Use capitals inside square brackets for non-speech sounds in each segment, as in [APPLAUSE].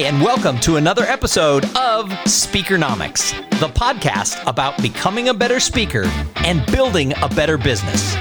Hey, and welcome to another episode of Speakernomics, the podcast about becoming a better speaker and building a better business.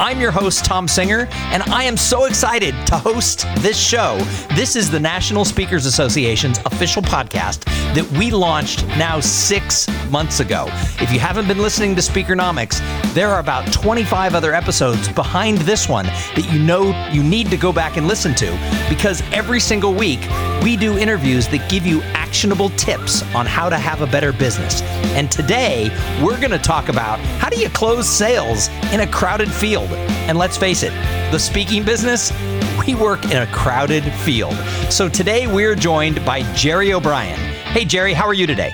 I'm your host, Thom Singer, and I am so excited to host this show. This is the National Speakers Association's official podcast that we launched now six months ago. If you haven't been listening to Speakernomics, there are about 25 other episodes behind this one that you know you need to go back and listen to because every single week we do interviews that give you actionable tips on how to have a better business. And today we're going to talk about how do you close sales in a crowded field? And let's face it, the speaking business, we work in a crowded field. So today we're joined by Jerry O'Brien. Hey, Jerry, how are you today?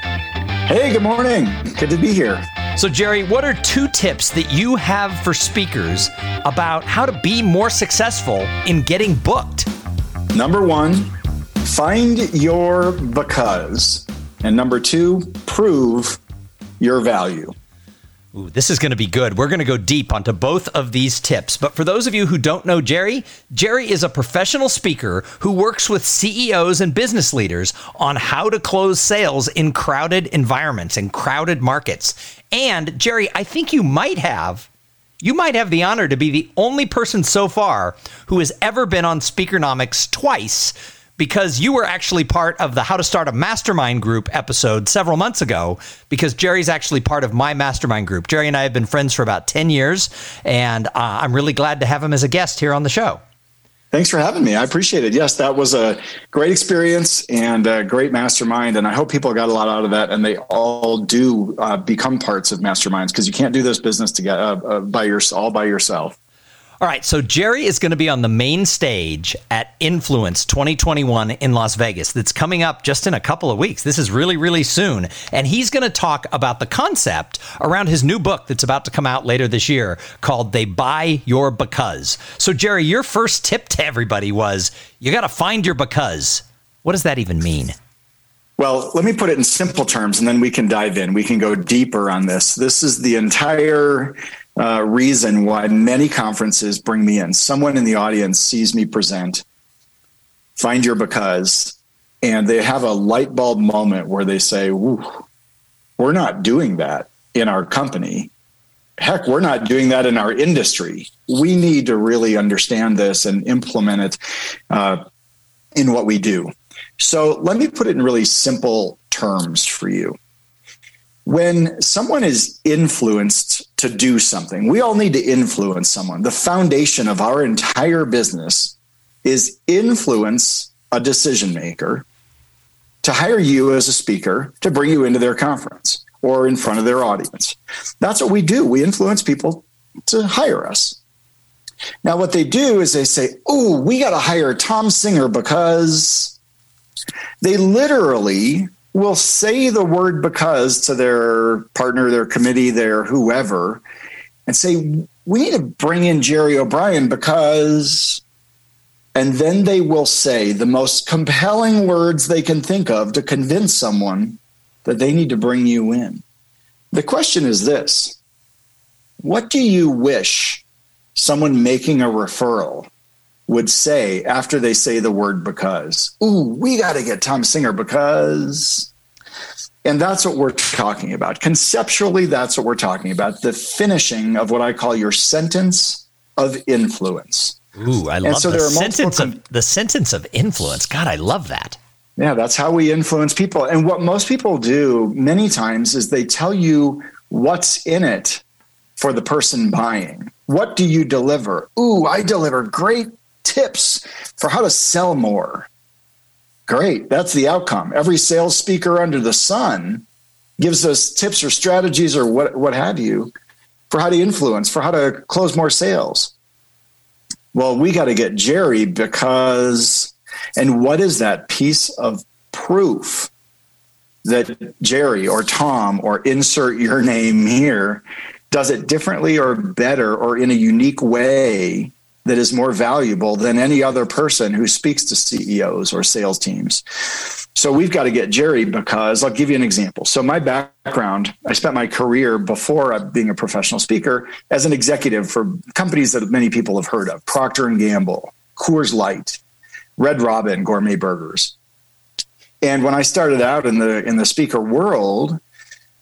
Hey, good morning. Good to be here. So, Jerry, what are two tips that you have for speakers about how to be more successful in getting booked? Number one, find your because. And number two, prove your value. Ooh, this is going to be good. We're going to go deep onto both of these tips. But for those of you who don't know Jerry, Jerry is a professional speaker who works with CEOs and business leaders on how to close sales in crowded environments and crowded markets. And Jerry, I think you might have you might have the honor to be the only person so far who has ever been on Speakernomics twice because you were actually part of the How to Start a Mastermind group episode several months ago because Jerry's actually part of my mastermind group. Jerry and I have been friends for about 10 years, and uh, I'm really glad to have him as a guest here on the show. Thanks for having me. I appreciate it. Yes, that was a great experience and a great mastermind. And I hope people got a lot out of that and they all do uh, become parts of masterminds because you can't do this business together uh, uh, by your, all by yourself. All right, so Jerry is going to be on the main stage at Influence 2021 in Las Vegas. That's coming up just in a couple of weeks. This is really, really soon. And he's going to talk about the concept around his new book that's about to come out later this year called They Buy Your Because. So, Jerry, your first tip to everybody was you got to find your because. What does that even mean? Well, let me put it in simple terms and then we can dive in. We can go deeper on this. This is the entire uh, reason why many conferences bring me in. Someone in the audience sees me present, find your because, and they have a light bulb moment where they say, we're not doing that in our company. Heck, we're not doing that in our industry. We need to really understand this and implement it uh, in what we do. So let me put it in really simple terms for you when someone is influenced to do something, we all need to influence someone. The foundation of our entire business is influence a decision maker to hire you as a speaker to bring you into their conference or in front of their audience. That's what we do. We influence people to hire us. Now, what they do is they say, Oh, we got to hire Thom Singer because they literally will say the word because to their partner, their committee, their whoever, and say, we need to bring in Jerry O'Brien because, and then they will say the most compelling words they can think of to convince someone that they need to bring you in. The question is this What do you wish someone making a referral would say after they say the word because. Ooh, we got to get Thom Singer because. And that's what we're talking about. Conceptually, that's what we're talking about the finishing of what I call your sentence of influence. Ooh, I love so the sentence com- of the sentence of influence. God, I love that. Yeah, that's how we influence people. And what most people do many times is they tell you what's in it for the person buying. What do you deliver? Ooh, I deliver great tips for how to sell more. Great. That's the outcome. Every sales speaker under the sun gives us tips or strategies or what, what have you for how to influence, for how to close more sales. Well, we got to get Jerry because, and what is that piece of proof that Jerry or Thom or insert your [LAUGHS] name here does it differently or better or in a unique way that is more valuable than any other person who speaks to CEOs or sales teams. So we've got to get Jerry because I'll give you an example. So my background, I spent my career before being a professional speaker as an executive for companies that many people have heard of: Procter and Gamble, Coors Light, Red Robin Gourmet Burgers. And when I started out in the in the speaker world,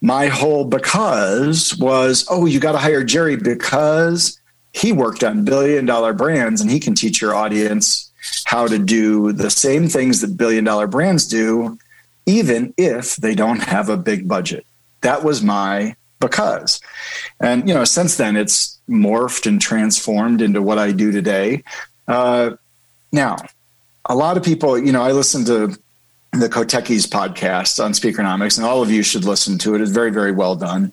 my whole because was, oh, you got to hire Jerry because he worked on billion dollar brands and he can teach your audience how to do the same things that billion dollar brands do, even if they don't have a big budget. That was my because. And, you know, since then it's morphed and transformed into what I do today. Uh, now, a lot of people, you know, I listen to the Koteches podcast on Speakernomics, and all of you should listen to it. It's very, very well done.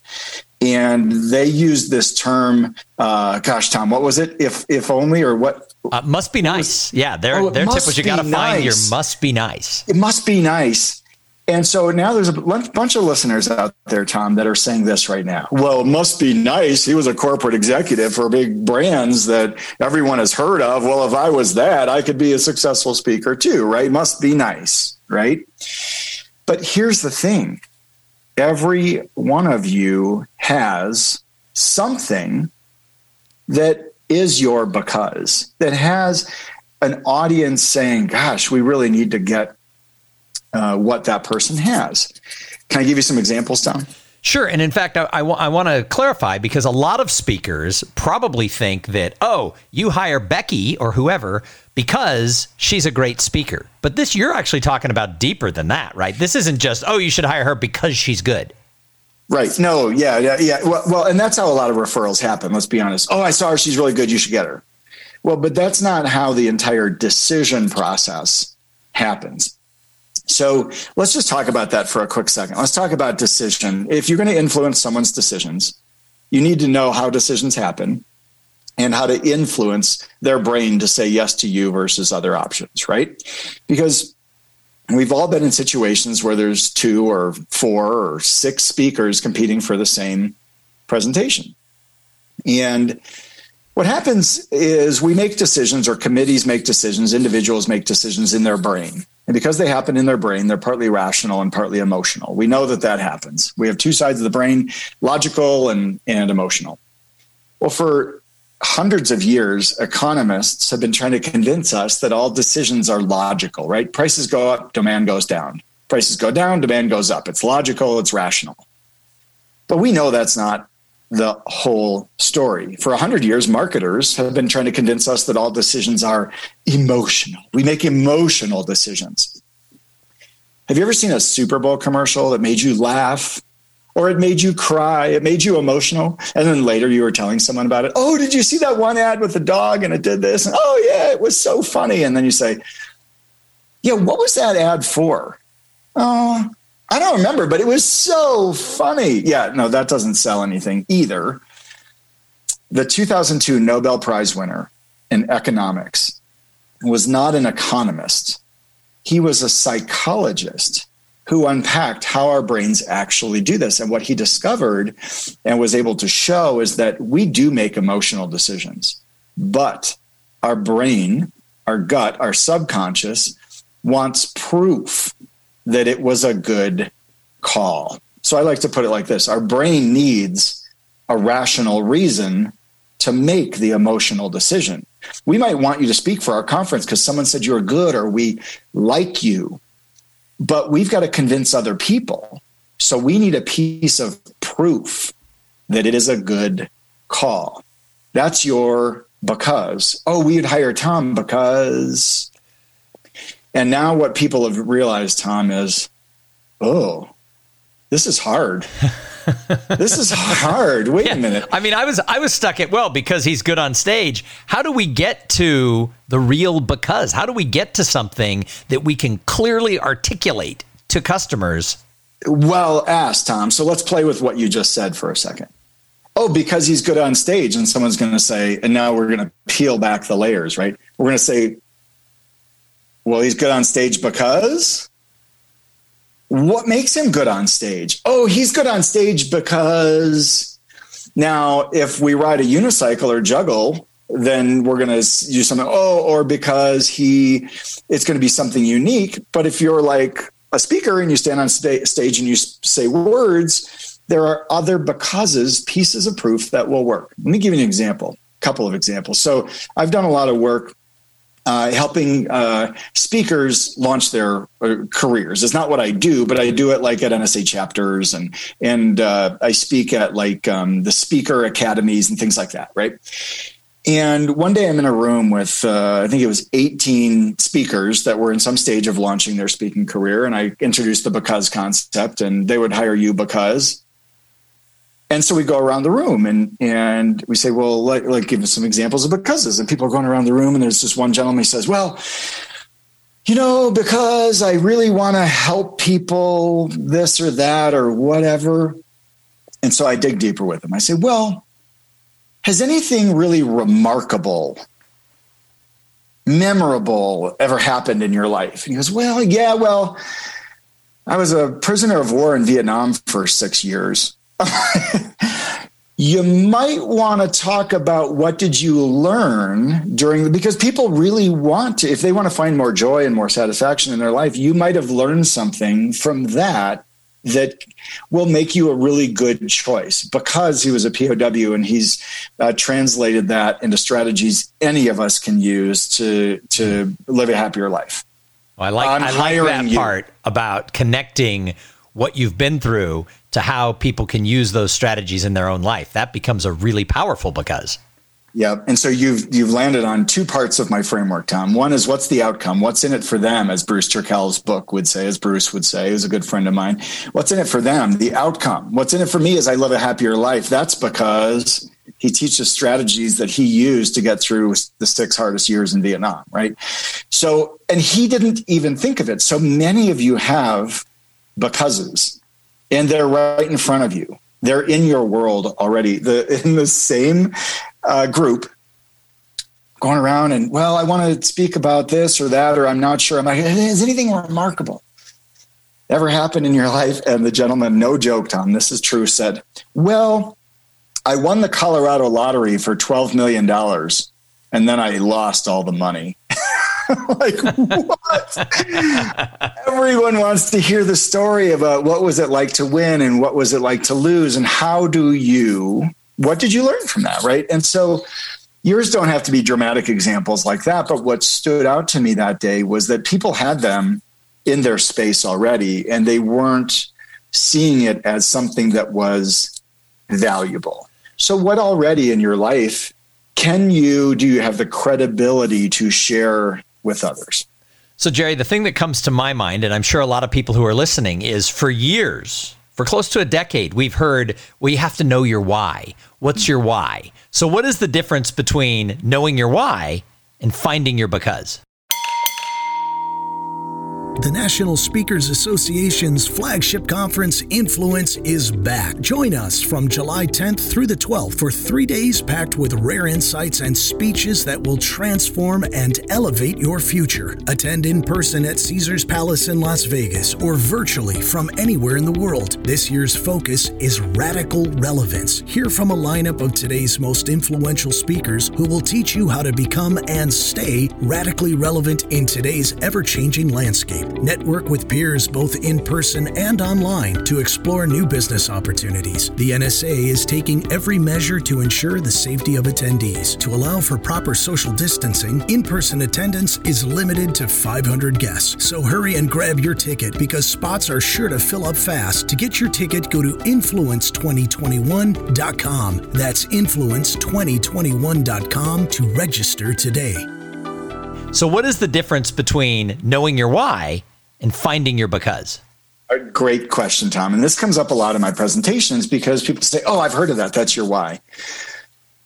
And they used this term, uh, gosh, Thom, what was it? If if only or what? Uh, must be nice. Yeah, their oh, their tip was you got to nice. find your must be nice. It must be nice. And so now there's a bunch of listeners out there, Thom, that are saying this right now. Well, it must be nice. He was a corporate executive for big brands that everyone has heard of. Well, if I was that, I could be a successful speaker too, right? Must be nice, right? But here's the thing every one of you has something that is your because, that has an audience saying, gosh, we really need to get uh, what that person has. Can I give you some examples, Thom? Sure. And in fact, I, want to clarify because a lot of speakers probably think that, oh, you hire Becky or whoever because she's a great speaker. But this, you're actually talking about deeper than that, right? This isn't just, oh, you should hire her because she's good. Right. No, yeah, yeah, yeah. Well, well, and that's how a lot of referrals happen. Let's be honest. Oh, I saw her. She's really good. You should get her. Well, but that's not how the entire decision process happens. So let's just talk about that for a quick second. Let's talk about decision. If you're going to influence someone's decisions, you need to know how decisions happen and how to influence their brain to say yes to you versus other options, right? Because we've all been in situations where there's two or four or six speakers competing for the same presentation. And what happens is we make decisions or committees make decisions, individuals make decisions in their brain. And because they happen in their brain, they're partly rational and partly emotional. We know that that happens. We have two sides of the brain, logical and, and emotional. Well, for hundreds of years, economists have been trying to convince us that all decisions are logical, right? Prices go up, demand goes down. Prices go down, demand goes up. It's logical, it's rational. But we know that's not the whole story. For 100 years, marketers have been trying to convince us that all decisions are emotional. We make emotional decisions. Have you ever seen a Super Bowl commercial that made you laugh or it made you cry? It made you emotional. And then later you were telling someone about it. Oh, did you see that one ad with the dog and it did this? And, oh, yeah, it was so funny. And then you say, yeah, what was that ad for? Oh, I don't remember, but it was so funny. Yeah, no, that doesn't sell anything either. The 2002 Nobel Prize winner in economics was not an economist, he was a psychologist who unpacked how our brains actually do this. And what he discovered and was able to show is that we do make emotional decisions, but our brain, our gut, our subconscious wants proof that it was a good call. So I like to put it like this our brain needs a rational reason to make the emotional decision. We might want you to speak for our conference because someone said you're good or we like you, but we've got to convince other people. So we need a piece of proof that it is a good call. That's your because. Oh, we'd hire Thom because and now what people have realized, Thom, is, oh, this is hard. [LAUGHS] this is hard. Wait yeah. a minute. I mean, I was I was stuck at well because he's good on stage. How do we get to the real because? How do we get to something that we can clearly articulate to customers? Well, ask Thom. So let's play with what you just said for a second. Oh, because he's good on stage, and someone's going to say, and now we're going to peel back the layers, right? We're going to say, well, he's good on stage because what makes him good on stage? Oh, he's good on stage because now if we ride a unicycle or juggle, then we're going to use something. Oh, or because he, it's going to be something unique. But if you're like a speaker and you stand on sta- stage and you say words, there are other becauses, pieces of proof that will work. Let me give you an example, a couple of examples. So I've done a lot of work uh, helping uh, speakers launch their uh, careers. It's not what I do, but I do it like at NSA chapters and and uh, I speak at like um, the speaker academies and things like that, right? And one day I'm in a room with uh, I think it was 18 speakers that were in some stage of launching their speaking career, and I introduced the because concept, and they would hire you because and so we go around the room and and we say, well, like, like give us some examples of becauses. And people are going around the room, and there's this one gentleman he says, well, you know, because I really want to help people, this or that or whatever. And so I dig deeper with him. I say, well, has anything really remarkable, memorable ever happened in your life? And he goes, well, yeah, well, I was a prisoner of war in Vietnam for six years. [LAUGHS] you might want to talk about what did you learn during the because people really want to if they want to find more joy and more satisfaction in their life you might have learned something from that that will make you a really good choice because he was a POW and he's uh, translated that into strategies any of us can use to to live a happier life. Well, I like I like that you. part about connecting what you've been through to how people can use those strategies in their own life. That becomes a really powerful because. Yeah, and so you've you've landed on two parts of my framework, Thom. One is what's the outcome? What's in it for them, as Bruce Turkel's book would say, as Bruce would say, who's a good friend of mine. What's in it for them? The outcome. What's in it for me is I live a happier life. That's because he teaches strategies that he used to get through the six hardest years in Vietnam, right? So, and he didn't even think of it. So many of you have becauses and they're right in front of you. They're in your world already. The [LAUGHS] in the same uh, group, going around and well, I want to speak about this or that, or I'm not sure. I'm like, is anything remarkable ever happened in your [LAUGHS] life? And the gentleman, no joke, Thom, this is true, said, "Well, I won the Colorado lottery for twelve million dollars, and then I lost all the money." [LAUGHS] like what? Everyone wants to hear the story about what was it like to win and what was it like to lose and how do you what did you learn from that, right? And so yours don't have to be dramatic examples like that, but what stood out to me that day was that people had them in their space already and they weren't seeing it as something that was valuable. So what already in your life can you do you have the credibility to share with others. So, Jerry, the thing that comes to my mind, and I'm sure a lot of people who are listening, is for years, for close to a decade, we've heard, you have to know your why. What's your why? So, what is the difference between knowing your why and finding your because? The National Speakers Association's flagship conference, Influence, is back. Join us from July 10th through the 12th for three days packed with rare insights and speeches that will transform and elevate your future. Attend in person at Caesars Palace in Las Vegas or virtually from anywhere in the world. This year's focus is radical relevance. Hear from a lineup of today's most influential speakers who will teach you how to become and stay radically relevant in today's ever changing landscape. Network with peers both in person and online to explore new business opportunities. The NSA is taking every measure to ensure the safety of attendees. To allow for proper social distancing, in person attendance is limited to 500 guests. So hurry and grab your ticket because spots are sure to fill up fast. To get your ticket, go to influence2021.com. That's influence2021.com to register today. So, what is the difference between knowing your why and finding your because? A great question, Thom. And this comes up a lot in my presentations because people say, Oh, I've heard of that. That's your why.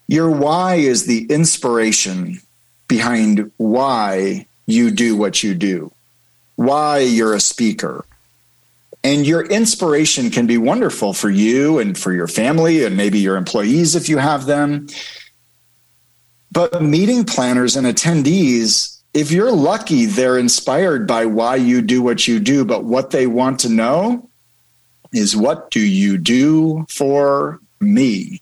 Your why is the inspiration behind why you do what you do, why you're a speaker. And your inspiration can be wonderful for you and for your family and maybe your employees if you have them. But meeting planners and attendees if you're lucky, they're inspired by why you do what you do, but what they want to know is what do you do for me?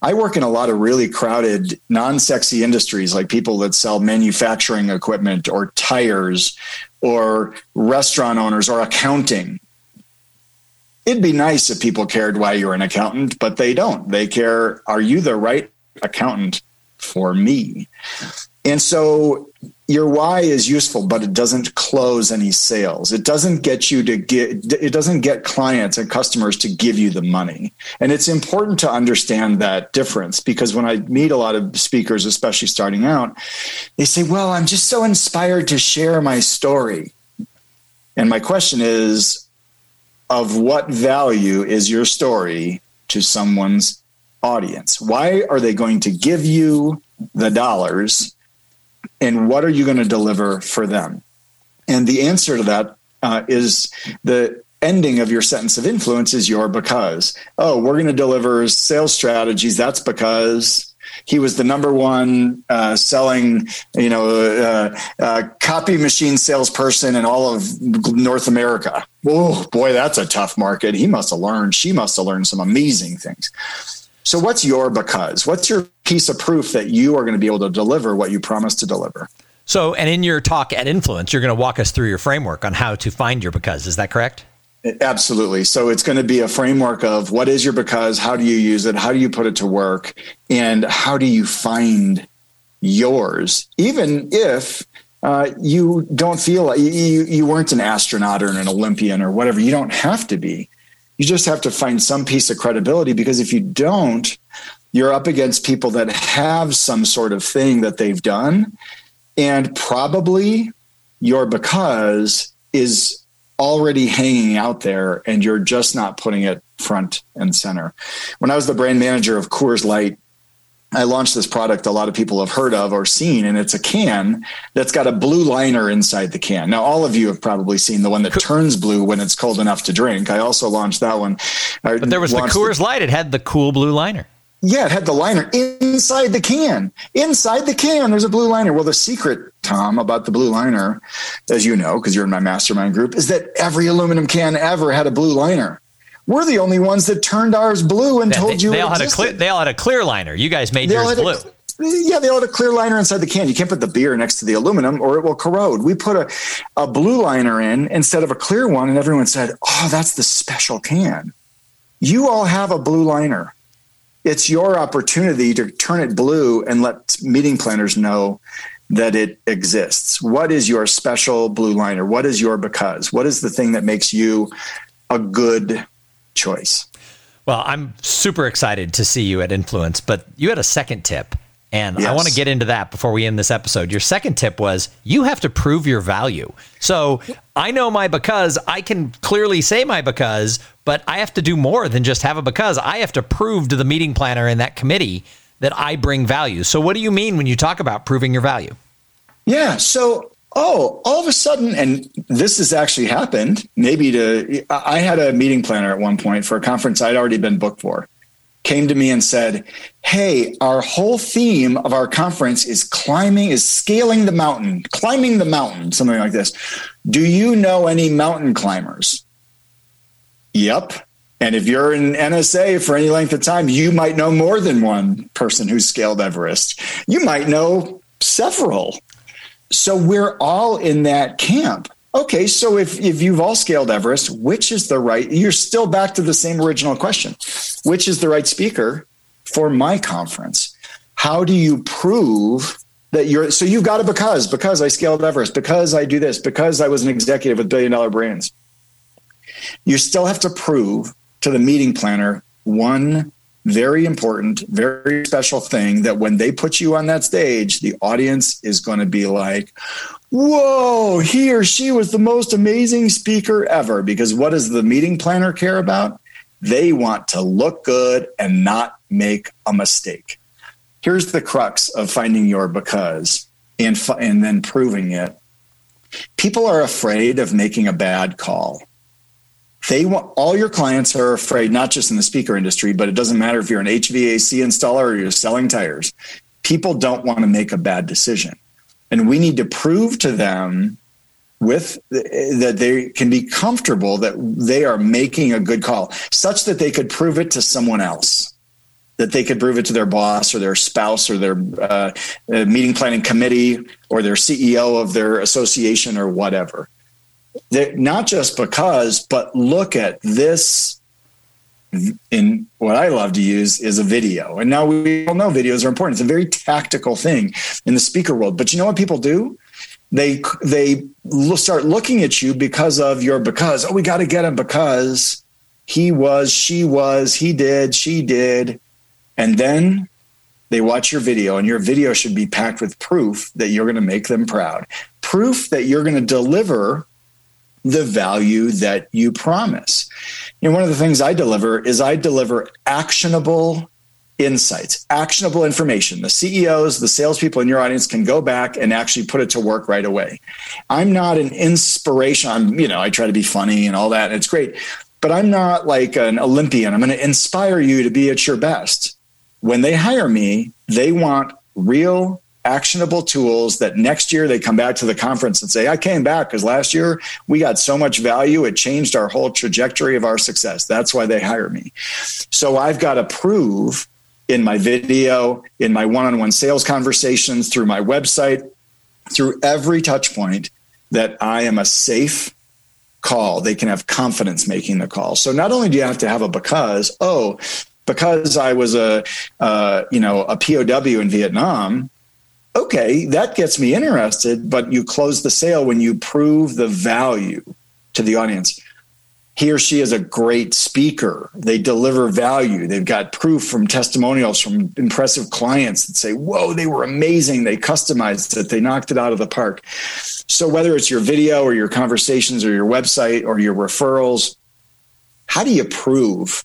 I work in a lot of really crowded, non sexy industries like people that sell manufacturing equipment or tires or restaurant owners or accounting. It'd be nice if people cared why you're an accountant, but they don't. They care, are you the right accountant for me? And so your why is useful, but it doesn't close any sales. It doesn't get you to get, it doesn't get clients and customers to give you the money. And it's important to understand that difference because when I meet a lot of speakers, especially starting out, they say, well, I'm just so inspired to share my story. And my question is, of what value is your story to someone's audience? Why are they going to give you the dollars and what are you going to deliver for them? And the answer to that uh, is the ending of your sentence of influence is your because. Oh, we're going to deliver sales strategies. That's because he was the number one uh, selling, you know, uh, uh, copy machine salesperson in all of North America. Oh boy, that's a tough market. He must have learned. She must have learned some amazing things. So, what's your because? What's your piece of proof that you are going to be able to deliver what you promised to deliver? So, and in your talk at Influence, you're going to walk us through your framework on how to find your because. Is that correct? Absolutely. So it's going to be a framework of what is your because, how do you use it, how do you put it to work, and how do you find yours, even if uh, you don't feel like you, you weren't an astronaut or an Olympian or whatever. You don't have to be. You just have to find some piece of credibility because if you don't, you're up against people that have some sort of thing that they've done. And probably your because is already hanging out there and you're just not putting it front and center. When I was the brand manager of Coors Light I launched this product a lot of people have heard of or seen, and it's a can that's got a blue liner inside the can. Now, all of you have probably seen the one that turns blue when it's cold enough to drink. I also launched that one. but there was the Coors the, Light. It had the cool blue liner. Yeah, it had the liner inside the can. Inside the can, there's a blue liner. Well, the secret, Thom, about the blue liner, as you know, because you're in my mastermind group, is that every aluminum can ever had a blue liner. We're the only ones that turned ours blue and told they, you they all had a clear. They all had a clear liner. You guys made they yours blue. A, yeah, they all had a clear liner inside the can. You can't put the beer next to the aluminum or it will corrode. We put a, a blue liner in instead of a clear one, and everyone said, Oh, that's the special can. You all have a blue liner. It's your opportunity to turn it blue and let meeting planners know that it exists. What is your special blue liner? What is your because? What is the thing that makes you a good choice. Well, I'm super excited to see you at Influence, but you had a second tip. And yes. I want to get into that before we end this episode. Your second tip was you have to prove your value. So I know my because, I can clearly say my because, but I have to do more than just have a because. I have to prove to the meeting planner in that committee that I bring value. So, what do you mean when you talk about proving your value? Yeah. So, oh, all of a sudden, and this has actually happened. Maybe to, I had a meeting planner at one point for a conference I'd already been booked for, came to me and said, Hey, our whole theme of our conference is climbing, is scaling the mountain, climbing the mountain, something like this. Do you know any mountain climbers? Yep. And if you're in NSA for any length of time, you might know more than one person who's scaled Everest. You might know several. So we're all in that camp. Okay, so if, if you've all scaled Everest, which is the right, you're still back to the same original question. Which is the right speaker for my conference? How do you prove that you're, so you've got it because, because I scaled Everest, because I do this, because I was an executive with billion dollar brands. You still have to prove to the meeting planner one very important, very special thing that when they put you on that stage, the audience is going to be like, whoa, he or she was the most amazing speaker ever. Because what does the meeting planner care about? They want to look good and not make a mistake. Here's the crux of finding your because and, and then proving it. People are afraid of making a bad call they want all your clients are afraid, not just in the speaker industry, but it doesn't matter if you're an HVAC installer or you're selling tires. People don't want to make a bad decision. And we need to prove to them with that they can be comfortable that they are making a good call such that they could prove it to someone else that they could prove it to their boss or their spouse or their uh, uh meeting planning committee or their ceo of their association or whatever not just because, but look at this. In what I love to use is a video. And now we all know videos are important. It's a very tactical thing in the speaker world. But you know what people do? they they start looking at you because of your because oh we got to get him because he was she was he did she did and then they watch your video and your video should be packed with proof that you're going to make them proud proof that you're going to deliver the value that you promise And one of the things i deliver is i deliver actionable insights, actionable information. The CEOs, the salespeople in your audience can go back and actually put it to work right away. I'm not an inspiration. I'm, you know, I try to be funny and all that. And it's great, but I'm not like an Olympian. I'm going to inspire you to be at your best. When they hire me, they want real actionable tools that next year they come back to the conference and say, I came back because last year we got so much value. It changed our whole trajectory of our success. That's why they hire me. So I've got to prove in my video, in my one on one sales conversations, through my website, through every touch point that I am a safe call. They can have confidence making the call. So not only do you have to have a because, oh, because I was a, uh, you know, a POW in Vietnam, okay, that gets me interested, but you close the sale when you prove the value to the audience he or she is a great speaker. They deliver value. They've got proof from testimonials from impressive clients that say, whoa, they were amazing. They customized it. They knocked it out of the park. So whether it's your video or your conversations or your website or your referrals, how do you prove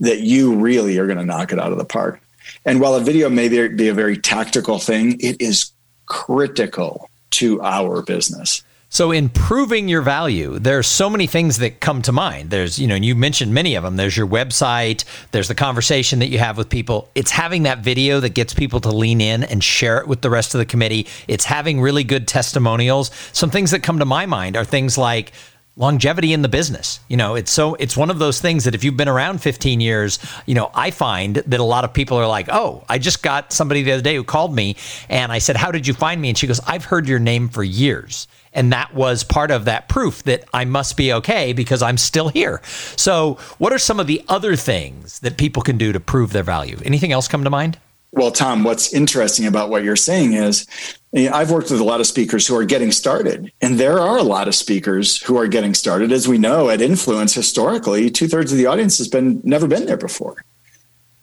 that you really are going to knock it out of the park? And while a video may be a very tactical thing, it is critical to our business. So in proving your value, there's so many things that come to mind. There's, you know, and you mentioned many of them. There's your website, there's the conversation that you have with people. It's having that video that gets people to lean in and share it with the rest of the committee. It's having really good testimonials. Some things that come to my mind are things like longevity in the business. You know, it's so it's one of those things that if you've been around 15 years, you know, I find that a lot of people are like, "Oh, I just got somebody the other day who called me and I said, "How did you find me?" and she goes, "I've heard your name for years." And that was part of that proof that I must be okay because I'm still here. So, what are some of the other things that people can do to prove their value? Anything else come to mind? Well, Thom, what's interesting about what you're saying is I've worked with a lot of speakers who are getting started, and there are a lot of speakers who are getting started. As we know, at Influence, historically, two thirds of the audience has been never been there before.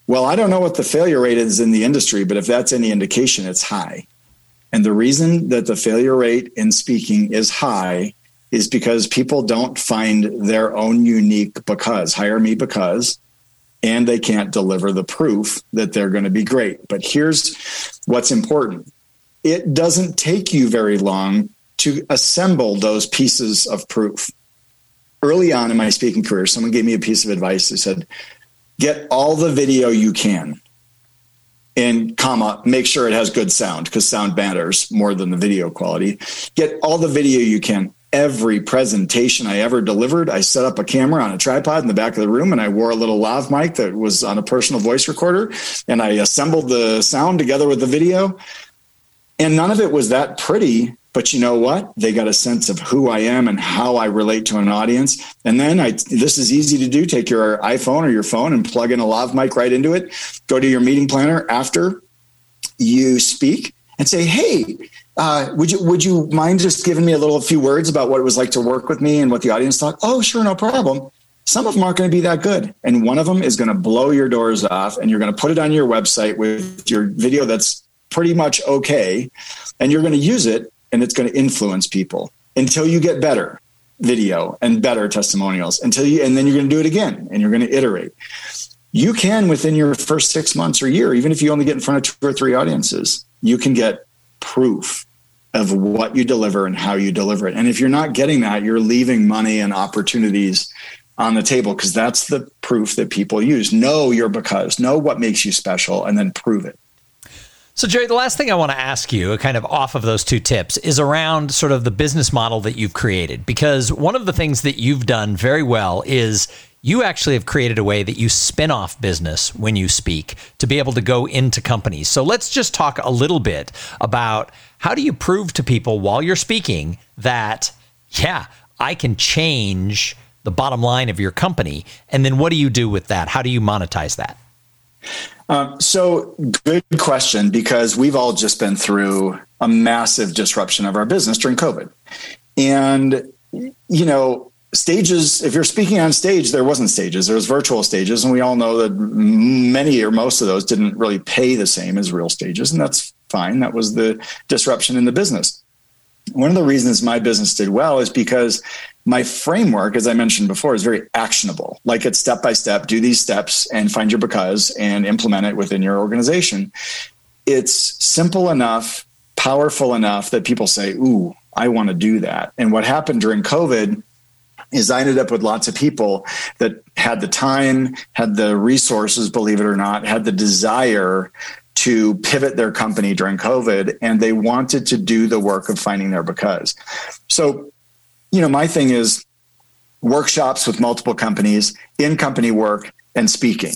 Well, I don't know what the failure rate is in the industry, but if that's any indication, it's high. And the reason that the failure rate in speaking is high is because people don't find their own unique because, hire me because, and they can't deliver the proof that they're going to be great. But here's what's important it doesn't take you very long to assemble those pieces of proof. Early on in my speaking career, someone gave me a piece of advice. They said, Get all the video you can and comma make sure it has good sound because sound matters more than the video quality get all the video you can every presentation i ever delivered i set up a camera on a tripod in the back of the room and i wore a little lav mic that was on a personal voice recorder and i assembled the sound together with the video and none of it was that pretty but you know what? They got a sense of who I am and how I relate to an audience. And then I, this is easy to do. Take your iPhone or your phone and plug in a lav mic right into it. Go to your meeting planner after you speak and say, Hey, uh, would you would you mind just giving me a little a few words about what it was like to work with me and what the audience thought? Oh, sure, no problem. Some of them aren't going to be that good, and one of them is going to blow your doors off, and you're going to put it on your website with your video that's pretty much okay, and you're going to use it and it's going to influence people until you get better video and better testimonials until you and then you're going to do it again and you're going to iterate you can within your first six months or year even if you only get in front of two or three audiences you can get proof of what you deliver and how you deliver it. And if you're not getting that you're leaving money and opportunities on the table because that's the proof that people use. Know your because know what makes you special and then prove it. So, Jerry, the last thing I want to ask you, kind of off of those two tips, is around sort of the business model that you've created. Because one of the things that you've done very well is you actually have created a way that you spin off business when you speak to be able to go into companies. So, let's just talk a little bit about how do you prove to people while you're speaking that, yeah, I can change the bottom line of your company? And then what do you do with that? How do you monetize that? Um, so, good question because we've all just been through a massive disruption of our business during COVID. And, you know, stages, if you're speaking on stage, there wasn't stages, there was virtual stages. And we all know that many or most of those didn't really pay the same as real stages. And that's fine. That was the disruption in the business. One of the reasons my business did well is because my framework, as I mentioned before, is very actionable. Like it's step by step, do these steps and find your because and implement it within your organization. It's simple enough, powerful enough that people say, Ooh, I want to do that. And what happened during COVID is I ended up with lots of people that had the time, had the resources, believe it or not, had the desire to pivot their company during COVID and they wanted to do the work of finding their because. So, you know, my thing is workshops with multiple companies, in company work, and speaking.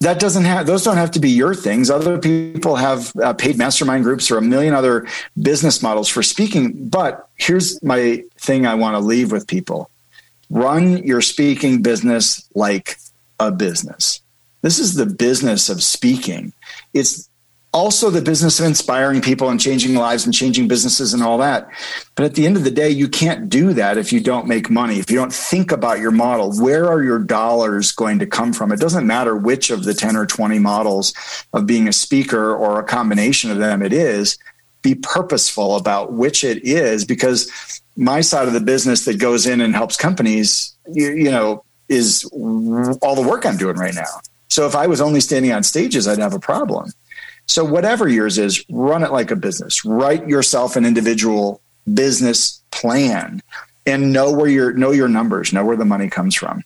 That doesn't have, those don't have to be your things. Other people have uh, paid mastermind groups or a million other business models for speaking. But here's my thing I want to leave with people run your speaking business like a business. This is the business of speaking. It's also the business of inspiring people and changing lives and changing businesses and all that. But at the end of the day, you can't do that if you don't make money, if you don't think about your model. Where are your dollars going to come from? It doesn't matter which of the 10 or 20 models of being a speaker or a combination of them it is. Be purposeful about which it is because my side of the business that goes in and helps companies, you, you know, is all the work I'm doing right now. So if I was only standing on stages, I'd have a problem. So whatever yours is, run it like a business. Write yourself an individual business plan and know where your know your numbers, know where the money comes from.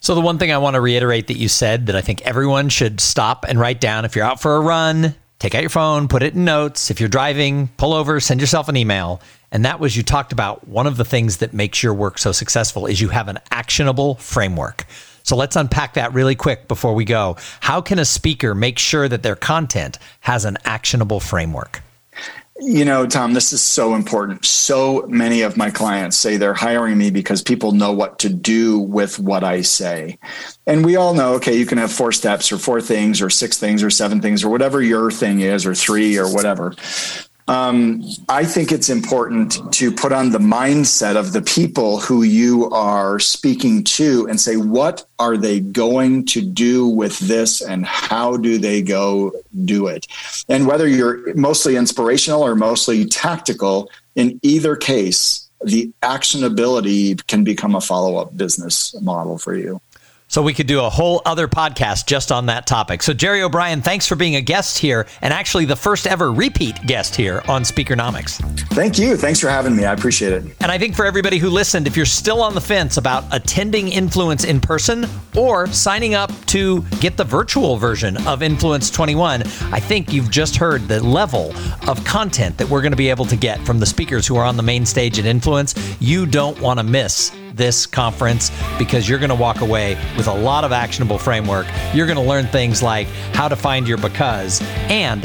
So the one thing I want to reiterate that you said that I think everyone should stop and write down if you're out for a run, take out your phone, put it in notes. If you're driving, pull over, send yourself an email. And that was you talked about one of the things that makes your work so successful is you have an actionable framework. So let's unpack that really quick before we go. How can a speaker make sure that their content has an actionable framework? You know, Thom, this is so important. So many of my clients say they're hiring me because people know what to do with what I say. And we all know, okay, you can have four steps or four things or six things or seven things or whatever your thing is or three or whatever um, I think it's important to put on the mindset of the people who you are speaking to and say, what are they going to do with this and how do they go do it? And whether you're mostly inspirational or mostly tactical, in either case, the actionability can become a follow up business model for you. So we could do a whole other podcast just on that topic. So Jerry O'Brien, thanks for being a guest here and actually the first ever repeat guest here on Speakernomics. Thank you. Thanks for having me. I appreciate it. And I think for everybody who listened, if you're still on the fence about attending Influence in person or signing up to get the virtual version of Influence 21, I think you've just heard the level of content that we're going to be able to get from the speakers who are on the main stage at Influence. You don't want to miss this conference because you're going to walk away with a lot of actionable framework. You're going to learn things like how to find your because and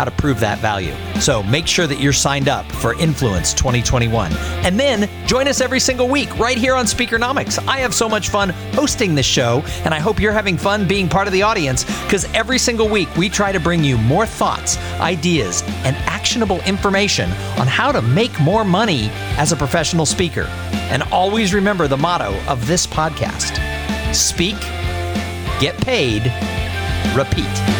how to prove that value. So make sure that you're signed up for Influence 2021. And then join us every single week right here on Speakernomics. I have so much fun hosting this show, and I hope you're having fun being part of the audience because every single week we try to bring you more thoughts, ideas, and actionable information on how to make more money as a professional speaker. And always remember the motto of this podcast speak, get paid, repeat.